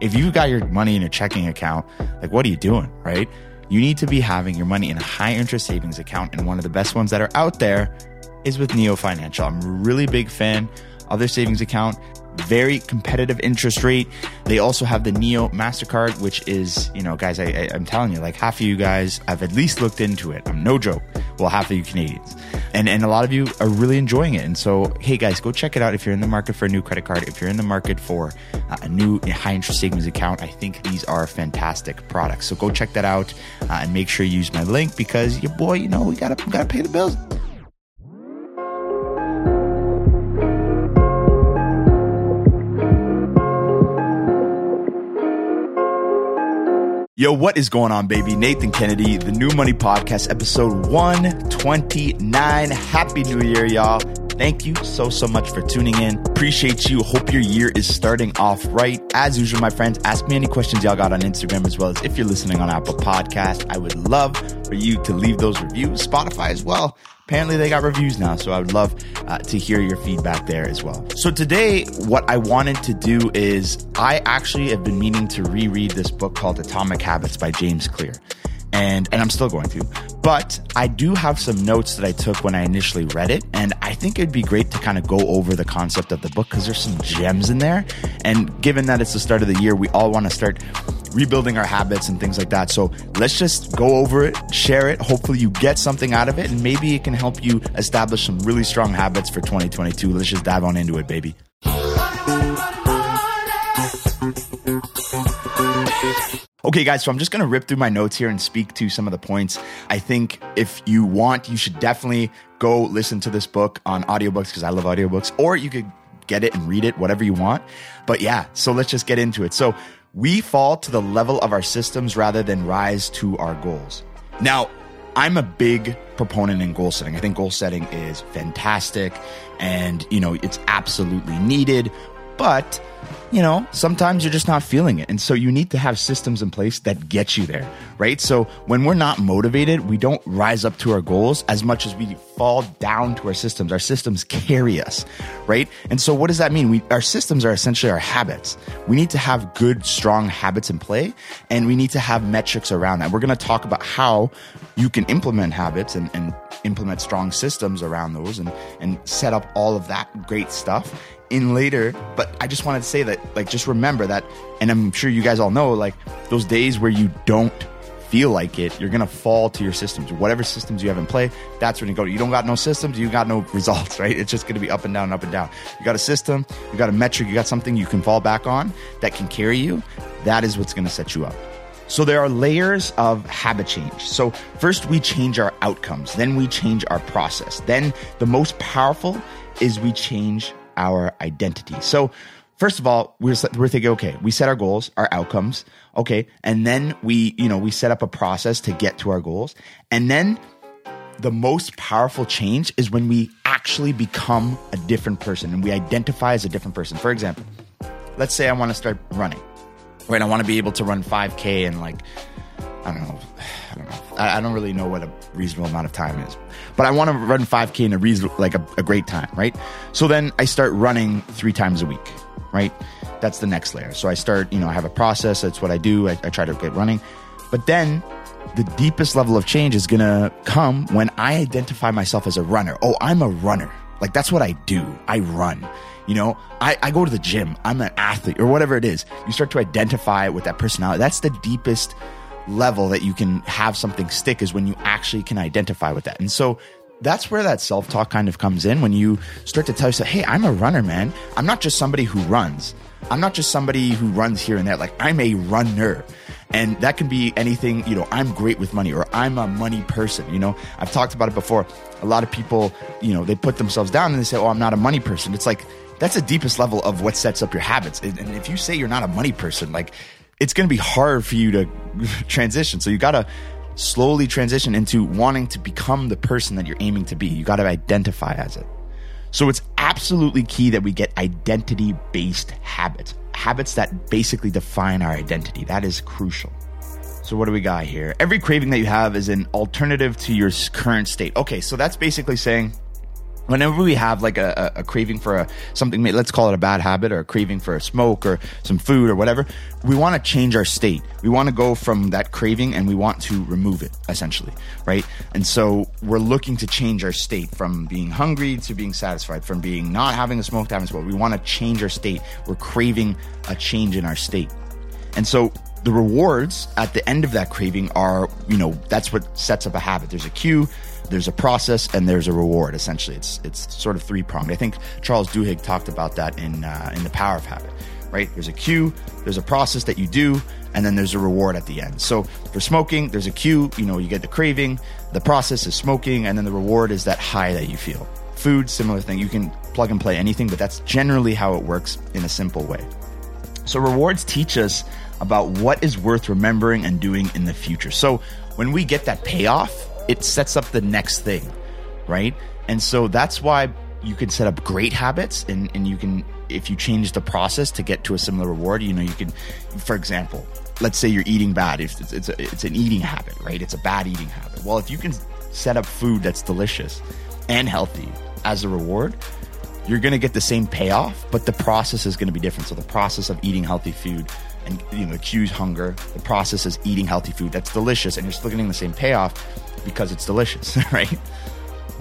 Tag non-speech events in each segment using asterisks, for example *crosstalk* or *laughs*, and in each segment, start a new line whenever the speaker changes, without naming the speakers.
If you've got your money in a checking account, like what are you doing, right? You need to be having your money in a high interest savings account. And one of the best ones that are out there is with Neo Financial. I'm a really big fan of their savings account very competitive interest rate. They also have the Neo MasterCard, which is, you know, guys, I, I, am telling you, like half of you guys I've at least looked into it. I'm no joke. Well, half of you Canadians. And, and a lot of you are really enjoying it. And so, hey guys, go check it out if you're in the market for a new credit card, if you're in the market for uh, a new high interest savings account. I think these are fantastic products. So go check that out uh, and make sure you use my link because your boy, you know, we gotta, gotta pay the bills. Yo, what is going on, baby? Nathan Kennedy, the New Money Podcast, episode 129. Happy New Year, y'all. Thank you so, so much for tuning in. Appreciate you. Hope your year is starting off right. As usual, my friends, ask me any questions y'all got on Instagram as well as if you're listening on Apple Podcast. I would love for you to leave those reviews. Spotify as well apparently they got reviews now so i would love uh, to hear your feedback there as well so today what i wanted to do is i actually have been meaning to reread this book called atomic habits by james clear and and I'm still going to. But I do have some notes that I took when I initially read it, and I think it'd be great to kind of go over the concept of the book because there's some gems in there. And given that it's the start of the year, we all want to start rebuilding our habits and things like that. So let's just go over it, share it. Hopefully, you get something out of it, and maybe it can help you establish some really strong habits for 2022. Let's just dive on into it, baby. Okay, guys, so I'm just to rip through my notes here and speak to some of the points. I think if you want, you should definitely go listen to this book on audiobooks because I love audiobooks, or you could get it and read it, whatever you want. But yeah, so let's just get into it. So, we fall to the level of our systems rather than rise to our goals. Now, I'm a big proponent in goal setting. I think goal setting is fantastic and, you know, it's absolutely needed. But, you know, sometimes you're just not feeling it. And so you need to have systems in place that get you there, right? So when we're not motivated, we don't rise up to our goals as much as we fall down to our systems. Our systems carry us, right? And so what does that mean? We, our systems are essentially our habits. We need to have good, strong habits in play and we need to have metrics around that. We're going to talk about how you can implement habits and, and implement strong systems around those and, and set up all of that great stuff in later. But I just wanted to say that, like, just remember that, and I'm sure you guys all know, like, those days where you don't feel like it, you're gonna fall to your systems. Whatever systems you have in play, that's when you go. You don't got no systems, you got no *laughs* results, right? It's just gonna be up and down, up and down. You got a system, you got a metric, you got something you can fall back on that can carry you. That is what's gonna set you up. So there are layers of habit change. So first we change our outcomes, then we change our process. Then the most powerful is we change our identity. So, first of all, we're, we're thinking, okay, we set our goals, our outcomes, okay, and then we, you know, we set up a process to get to our goals. And then the most powerful change is when we actually become a different person and we identify as a different person. For example, let's say I want to start running, right? I want to be able to run 5K in like, I don't know, I don't know. I, I don't really know what a reasonable amount of time is but I want to run 5K in a reason, like a, a great time, right? So then I start running three times a week, right? That's the next layer. So I start, you know, I have a process. That's what I do. I, I try to get running. But then the deepest level of change is going to come when I identify myself as a runner. Oh, I'm a runner. Like that's what I do. I run. You know, I, I go to the gym. I'm an athlete or whatever it is. You start to identify with that personality. That's the deepest level that you can have something stick is when you actually can identify with that. And so that's where that self talk kind of comes in when you start to tell yourself, hey, I'm a runner, man. I'm not just somebody who runs. I'm not just somebody who runs here and there. Like, I'm a runner. And that can be anything, you know, I'm great with money or I'm a money person. You know, I've talked about it before. A lot of people, you know, they put themselves down and they say, oh, I'm not a money person. It's like, that's the deepest level of what sets up your habits. And if you say you're not a money person, like, it's going to be hard for you to *laughs* transition. So you got to slowly transition into wanting to become the person that you're aiming to be. You got to identify as it. So it's absolutely key that we get identity based habits, habits that basically define our identity. That is crucial. So what do we got here? Every craving that you have is an alternative to your current state. Okay, so that's basically saying whenever we have like a, a, craving for a, something let's call it a bad habit or a craving for a smoke or some food or whatever we want to change our state. We want to go from that craving and we want to remove it essentially right? And so we're looking to change our state from being hungry to being satisfied from being not having a smoke to having a smoke. We want to change our state. We're craving a change in our state. And so the rewards at the end of that craving are you know that's what sets up a habit there's a cue there's a process and there's a reward. Essentially, it's it's sort of three pronged. I think Charles Duhigg talked about that in uh, in the Power of Habit. Right? There's a cue, there's a process that you do, and then there's a reward at the end. So for smoking, there's a cue. You know, you get the craving. The process is smoking, and then the reward is that high that you feel. Food, similar thing. You can plug and play anything, but that's generally how it works in a simple way. So rewards teach us about what is worth remembering and doing in the future. So when we get that payoff, it sets up the next thing, right? And so that's why you can set up great habits and, and you can, if you change the process to get to a similar reward, you know, you can, for example, let's say you're eating bad. It's, it's, a, it's an eating habit, right? It's a bad eating habit. Well, if you can set up food that's delicious and healthy as a reward, you're going to get the same payoff, but the process is going to be different. So the process of eating healthy food and you know accuse hunger, the process is eating healthy food that's delicious, and you're still getting the same payoff because it's delicious, *laughs* right?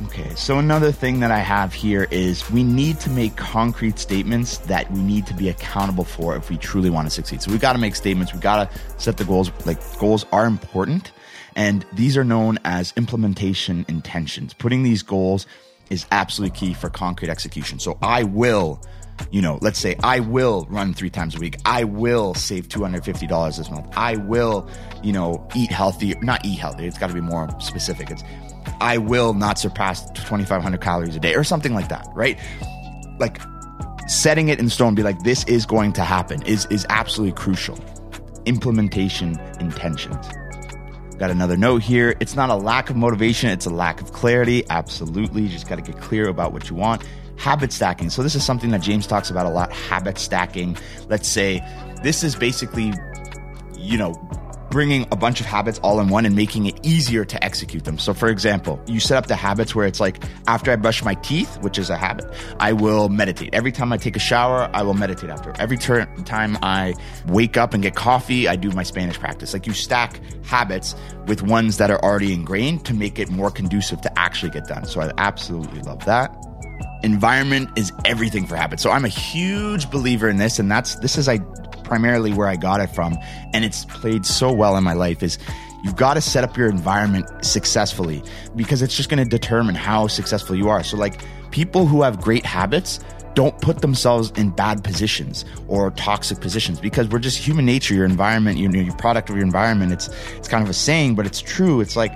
Okay, so another thing that I have here is we need to make concrete statements that we need to be accountable for if we truly want to succeed. So we got to make statements, we got to set the goals. Like goals are important, and these are known as implementation intentions. Putting these goals is absolutely key for concrete execution. So I will you know, let's say I will run three times a week. I will save $250 this month. I will, you know, eat healthy, not eat healthy. It's got to be more specific. It's, I will not surpass 2,500 calories a day or something like that, right? Like setting it in stone, be like, this is going to happen is, is absolutely crucial. Implementation intentions. Got another note here. It's not a lack of motivation, it's a lack of clarity. Absolutely. You just got to get clear about what you want habit stacking. So this is something that James talks about a lot, habit stacking. Let's say this is basically, you know, bringing a bunch of habits all in one and making it easier to execute them. So, for example, you set up the habits where it's like after I brush my teeth, which is a habit, I will meditate. Every time I take a shower, I will meditate after. Every ter- time I wake up and get coffee, I do my Spanish practice. Like you stack habits with ones that are already ingrained to make it more conducive to actually get done. So, I absolutely love that environment is everything for habits. So I'm a huge believer in this, and that's this is I primarily where I got it from, and it's played so well in my life. Is you've got to set up your environment successfully because it's just going to determine how successful you are. So like people who have great habits don't put themselves in bad positions or toxic positions because we're just human nature. Your environment, you know, your product of your environment. It's it's kind of a saying, but it's true. It's like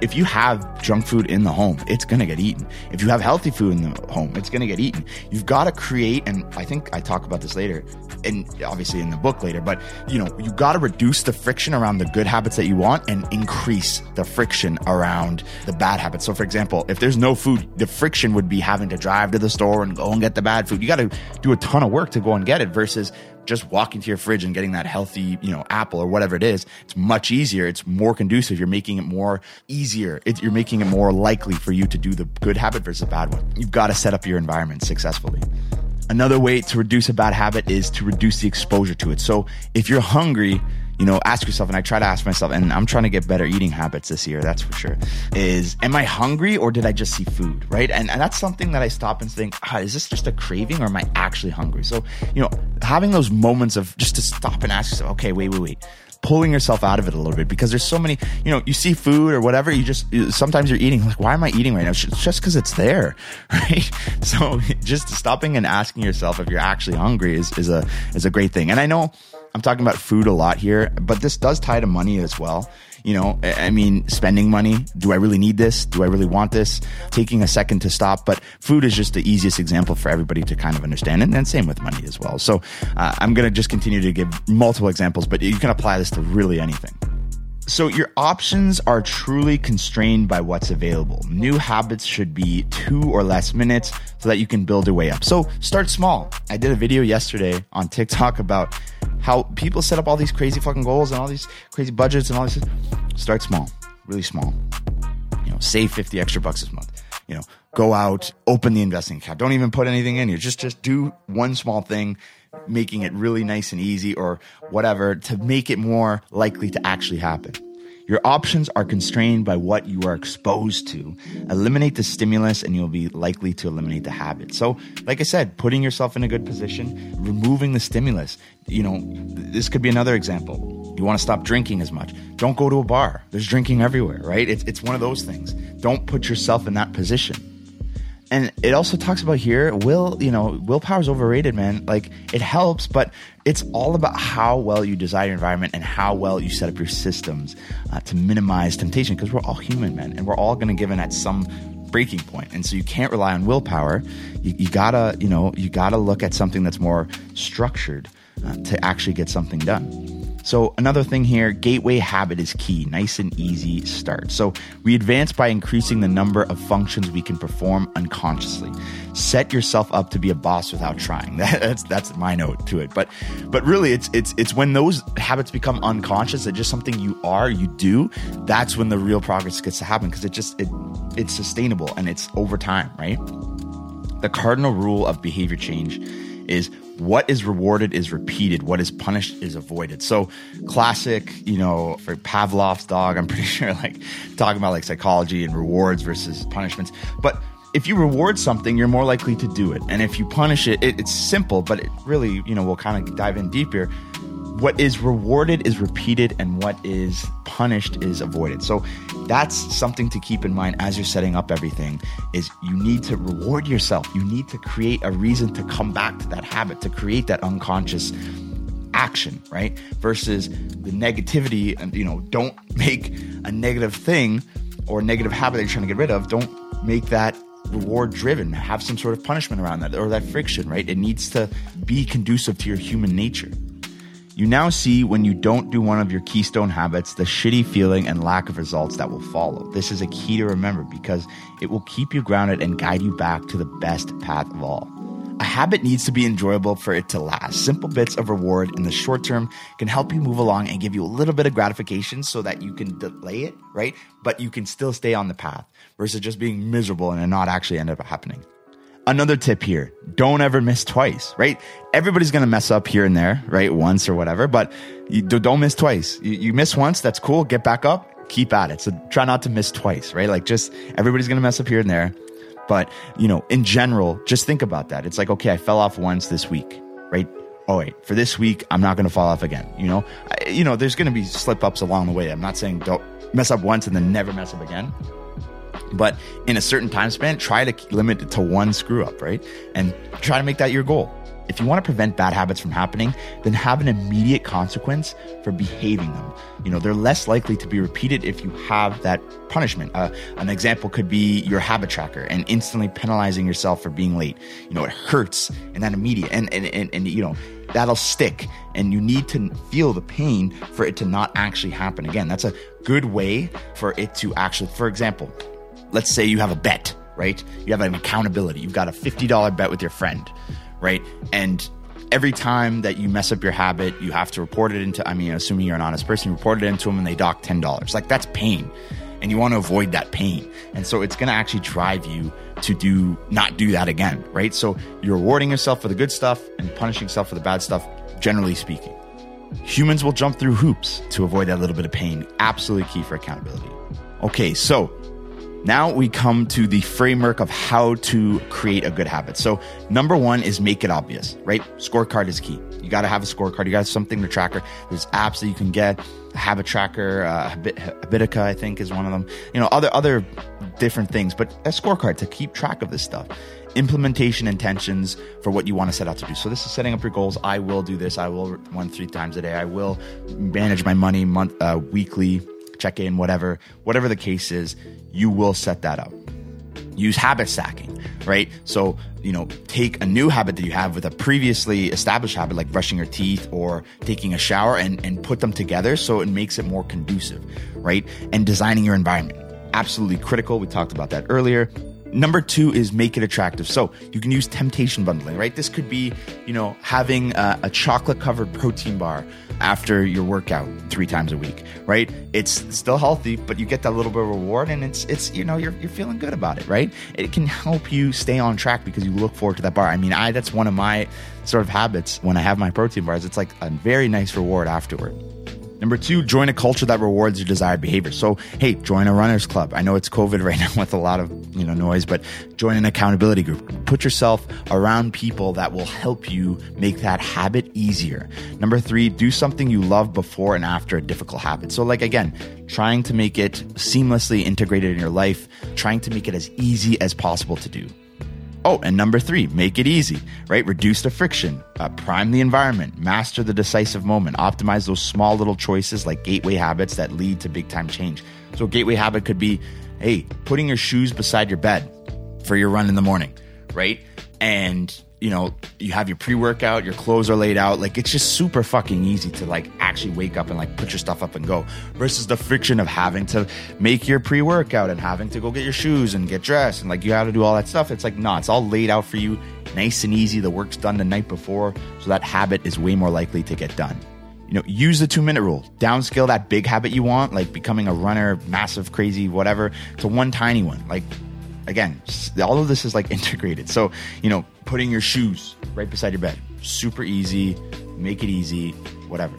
if you have junk food in the home, it's going to get eaten. If you have healthy food in the home, it's going to get eaten. You've got to create, and I think I talk about this later, and obviously in the book later, but you know, you got to reduce the friction around the good habits that you want and increase the friction around the bad habits. So, for example, if there's no food, the friction would be having to drive to the store and go and get the bad food. You got to do a ton of work to go and get it versus just walking to your fridge and getting that healthy, you know, apple or whatever it is, it's much easier. It's more conducive. You're making it more easier. It, you're making it more likely for you to do the good habit versus the bad one. You've got to set up your environment successfully. Another way to reduce a bad habit is to reduce the exposure to it. So if you're hungry, you know, ask yourself, and I try to ask myself, and I'm trying to get better eating habits this year, that's for sure, is am I hungry or did I just see food, right? And, and that's something that I stop and think, ah, is this just a craving or am I actually hungry? So, you know, having those moments of just to stop and ask yourself, okay, wait, wait, wait pulling yourself out of it a little bit because there's so many, you know, you see food or whatever, you just, sometimes you're eating, like, why am I eating right now? It's just because it's there, *laughs* right? So *laughs* just stopping and asking yourself if you're actually hungry is, is a, is a great thing. And I know I'm talking about food a lot here, but this does tie to money as well. You know, I mean, spending money. Do I really need this? Do I really want this? Taking a second to stop. But food is just the easiest example for everybody to kind of understand. And then same with money as well. So uh, I'm going to just continue to give multiple examples, but you can apply this to really anything. So, your options are truly constrained by what's available. New habits should be two or less minutes so that you can build your way up. So, start small. I did a video yesterday on TikTok about how people set up all these crazy fucking goals and all these crazy budgets and all this. Start small, really small. You know, save 50 extra bucks this month. you know, go out, open the investing account. Don't even put anything in here. Just, just do one small thing, making it really nice and easy or whatever to make it more likely to actually happen. Your options are constrained by what you are exposed to. Eliminate the stimulus and you'll be likely to eliminate the habit. So, like I said, putting yourself in a good position, removing the stimulus. You know, this could be another example. You want to stop drinking as much. Don't go to a bar. There's drinking everywhere, right? It's, it's one of those things. Don't put yourself in that position and it also talks about here will you know willpower's overrated man. Like it helps but it's all about how well you design your environment and how well you set up your systems uh, to minimize temptation because we're all human men and we're all going to give in at some breaking point. And so you can't rely on willpower. You, you gotta you know you gotta look at something that's more structured uh, to actually get something done so another thing here, gateway habit is key. Nice and easy start. So we advance by increasing the number of functions we can perform unconsciously. Set yourself up to be a boss without trying. *laughs* That's that's my note to it. But but really it's it's it's when those habits become unconscious, they're just something you are, you do, that's when the real progress gets to happen because it just it it's sustainable and it's over time, right? The cardinal rule of behavior change is what is rewarded is repeated, what is punished is avoided. So, classic, you know, for Pavlov's dog, I'm pretty *laughs* sure like talking about like psychology and rewards versus punishments. But if you reward something, you're more likely to do it. And if you punish it, it it's simple, but it really, you know, we'll kind of dive in deeper what is rewarded is repeated and what is punished is avoided. So that's something to keep in mind as you're setting up everything is you need to reward yourself. You need to create a reason to come back to that habit to create that unconscious action right? Versus the negativity and you know don't make a negative thing or negative habit that you're trying to get rid of. Don't make that reward driven. Have some sort of punishment around that or that friction right? It needs to be conducive to your human nature you now see when you don't do one of your keystone habits, the shitty feeling and lack of results that will follow. This is a key to remember because it will keep you grounded and guide you back to the best path of all. A habit needs to be enjoyable for it to last. Simple bits of reward in the short term can help you move along and give you a little bit of gratification so that you can delay it, right? But you can still stay on the path versus just being miserable and not actually end up happening another tip here. Don't ever miss twice right? Everybody's gonna mess up here and there right? Once or whatever but you don't miss twice. You, miss once that's cool. Get back up keep at it. So try not to miss twice right? Like just everybody's gonna mess up here and there. But you know in general just think about that. It's like okay i fell off once this week right? Oh wait for this week i'm not gonna fall off again you know? I, you know there's gonna be slip ups along the way. I'm not saying don't mess up once and then never mess up again but in a certain time span, try to limit it to one screw up, right? And try to make that your goal. If you want to prevent bad habits from happening, then have an immediate consequence for behaving them. You know, they're less likely to be repeated if you have that punishment. Uh, an example could be your habit tracker and instantly penalizing yourself for being late. You know, it hurts and that immediate and, and, and, and you know, that'll stick and you need to feel the pain for it to not actually happen again. That's a good way for it to actually, for example, let's say you have a bet, right? You have an accountability. You've got a $50 bet with your friend, right? And every time that you mess up your habit, you have to report it into, I mean, assuming you're an honest person, you report it into them and they dock $10. Like that's pain. And you want to avoid that pain. And so it's going to actually drive you to do, not do that again, right? So you're rewarding yourself for the good stuff and punishing yourself for the bad stuff, generally speaking. Humans will jump through hoops to avoid that little bit of pain. Absolutely key for accountability. Okay, so now we come to the framework of how to create a good habit. So, number one is make it obvious, right? Scorecard is key. You got to have a scorecard. You got something to tracker. There's apps that you can get. Habit Tracker, uh, Habitica, I think, is one of them. You know, other other different things, but a scorecard to keep track of this stuff. Implementation intentions for what you want to set out to do. So this is setting up your goals. I will do this. I will run three times a day. I will manage my money month, uh, weekly check in, whatever, whatever the case is, you will set that up. Use habit stacking, right? So, you know, take a new habit that you have with a previously established habit like brushing your teeth or taking a shower and, and put them together so it makes it more conducive, right? And designing your environment. Absolutely critical. We talked about that earlier Number two is make it attractive. So you can use temptation bundling, right? This could be, you know, having a, a chocolate covered protein bar after your workout three times a week, right? It's still healthy, but you get that little bit of reward and it's, it's, you know, you're, you're feeling good about it, right? It can help you stay on track because you look forward to that bar. I mean, I, that's one of my sort of habits when I have my protein bars. It's like a very nice reward afterward. Number two, join a culture that rewards your desired behavior. So, hey, join a runners club. I know it's COVID *laughs* right now with a lot of you know noise, but join an accountability group. Put yourself around people that will help you make that habit easier. Number three, do something you love before and after a difficult habit. So, like again, trying to make it seamlessly integrated in your life, trying to make it as easy as possible to do. Oh, and number three, make it easy, right? Reduce the friction, uh, prime the environment, master the decisive moment, optimize those small little choices like gateway habits that lead to big time change. So, gateway habit could be, hey, putting your shoes beside your bed for your run in the morning, right? And you know, you have your pre workout, your clothes are laid out. Like it's just super fucking easy to like actually wake up and like put your stuff up and go versus the friction of having to make your pre workout and having to go get your shoes and get dressed and like you have to do all that stuff. It's like, no, it's all laid out for you, nice and easy. The work's done the night before. So that habit is way more likely to get done. You know, use the two minute rule. Downscale that big habit you want, like becoming a runner, massive, crazy, whatever, to one tiny one. Like again, all of this is like integrated. So, you know, putting your shoes right beside your bed, super easy, make it easy, whatever.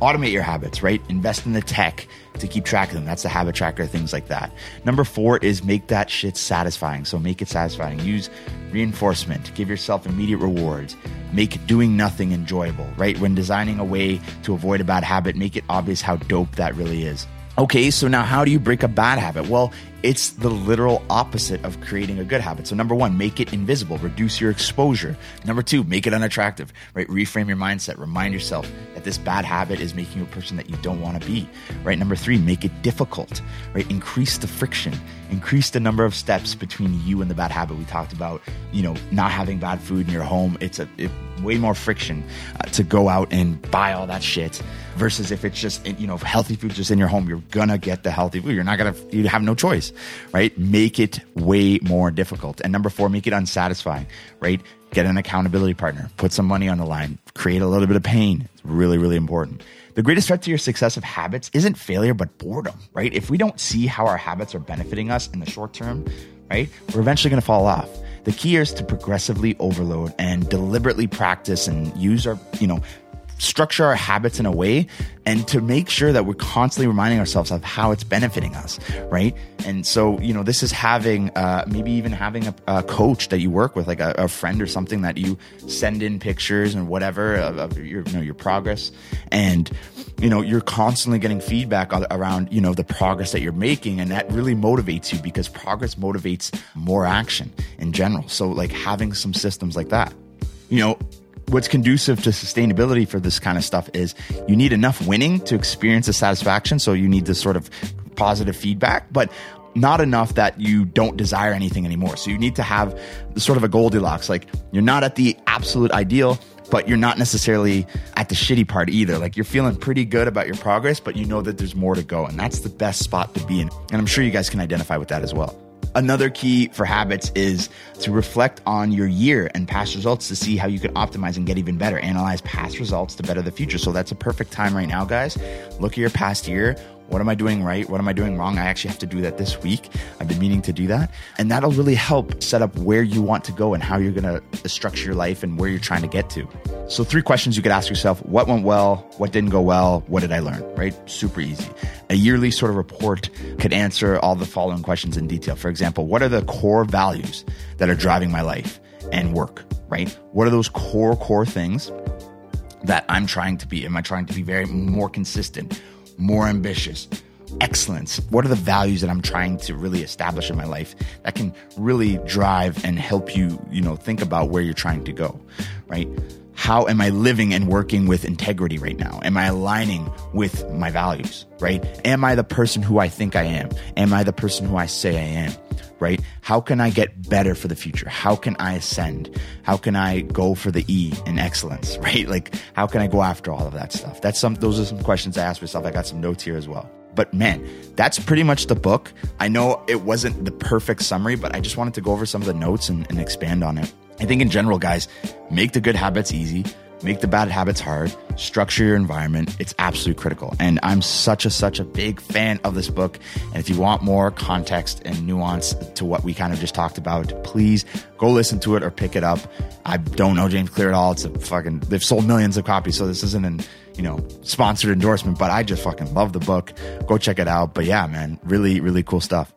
Automate your habits, right? Invest in the tech to keep track of them. That's the habit tracker, things like that. Number four is make that shit satisfying. So make it satisfying. Use reinforcement, give yourself immediate rewards, make doing nothing enjoyable, right? When designing a way to avoid a bad habit, make it obvious how dope that really is. Okay, so now how do you break a bad habit? Well, it's the literal opposite of creating a good habit. So number one, make it invisible, reduce your exposure. Number two, make it unattractive, right? Reframe your mindset. Remind yourself that this bad habit is making you a person that you don't want to be, right? Number three, make it difficult, right? Increase the friction, increase the number of steps between you and the bad habit. We talked about, you know, not having bad food in your home. It's a it, way more friction uh, to go out and buy all that shit versus if it's just you know healthy food just in your home you're gonna get the healthy food you're not gonna you have no choice right? Make it way more difficult. And number four make it unsatisfying right? Get an accountability partner. Put some money on the line. Create a little bit of pain. It's really really important. The greatest threat to your success of habits isn't failure but boredom right? If we don't see how our habits are benefiting us in the short term right we're eventually going to fall off. The key is to progressively overload and deliberately practice and use our, you know, structure our habits in a way and to make sure that we're constantly reminding ourselves of how it's benefiting us, right? And so, you know, this is having uh, maybe even having a, a, coach that you work with, like a, a, friend or something that you send in pictures and whatever of, of your, you know, your progress, and you know, you're constantly getting feedback around, you know, the progress that you're making, and that really motivates you because progress motivates more action in general. So, like having some systems like that, you know, what's conducive to sustainability for this kind of stuff is you need enough winning to experience the satisfaction. So you need this sort of positive feedback, but not enough that you don't desire anything anymore. So you need to have sort of a Goldilocks. Like you're not at the absolute ideal, but you're not necessarily at the shitty part either. Like you're feeling pretty good about your progress, but you know that there's more to go. And that's the best spot to be in. And I'm sure you guys can identify with that as well. Another key for habits is to reflect on your year and past results to see how you can optimize and get even better. Analyze past results to better the future. So that's a perfect time right now, guys. Look at your past year. What am I doing right? What am I doing wrong? I actually have to do that this week. I've been meaning to do that. And that'll really help set up where you want to go and how you're going to uh, structure your life and where you're trying to get to. So, three questions you could ask yourself What went well? What didn't go well? What did I learn? Right? Super easy. A yearly sort of report could answer all the following questions in detail. For example, what are the core values that are driving my life and work? Right? What are those core, core things? that I'm trying to be? Am I trying to be very more consistent? More ambitious, excellence? What are the values that I'm trying to really establish in my life that can really drive and help you, you know, think about where you're trying to go, right? How am I living and working with integrity right now? Am I aligning with my values, right? Am I the person who I think I am? Am I the person who I say I am? right? How can I get better for the future? How can I ascend? How can I go for the E in excellence, *laughs* right? Like, how can I go after all of that stuff? That's some, those are some questions I ask myself. I got some notes here as well. But man, that's pretty much the book. I know it wasn't the perfect summary, but I just wanted to go over some of the notes and, and expand on it. I think in general, guys, make the good habits easy make the bad habits hard, structure your environment. It's absolutely critical. And I'm such a such a big fan of this book. And if you want more context and nuance to what we kind of just talked about, please go listen to it or pick it up. I don't know James Clear at all. It's a fucking they've sold millions of copies, so this isn't an you know sponsored endorsement, but I just fucking love the book. Go check it out. But yeah, man, really, really cool stuff.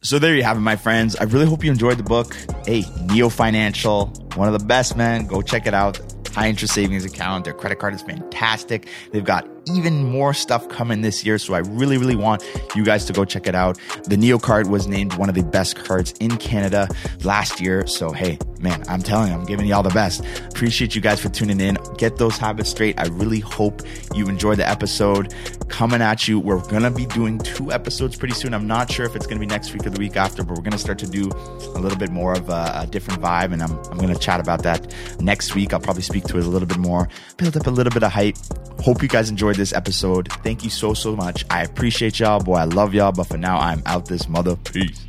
So there you have it, my friends. I really hope you enjoyed the book. Hey, Neo Financial, one of the best, man. Go check it out. High interest savings account. Their credit card is fantastic. They've got even more stuff coming this year. So I really, really want you guys to go check it out. The Neo card was named one of the best cards in Canada last year. So, hey, man, I'm telling you, I'm giving you all the best. Appreciate you guys for tuning in. Get those habits straight. I really hope you enjoyed the episode. Coming at you. We're going to be doing two episodes pretty soon. I'm not sure if it's going to be next week or the week after, but we're going to start to do a little bit more of a, a different vibe. And I'm, I'm going to chat about that next week. I'll probably speak to it a little bit more, build up a little bit of hype. Hope you guys enjoyed this episode. Thank you so, so much. I appreciate y'all. Boy, I love y'all. But for now, I'm out this mother. Peace.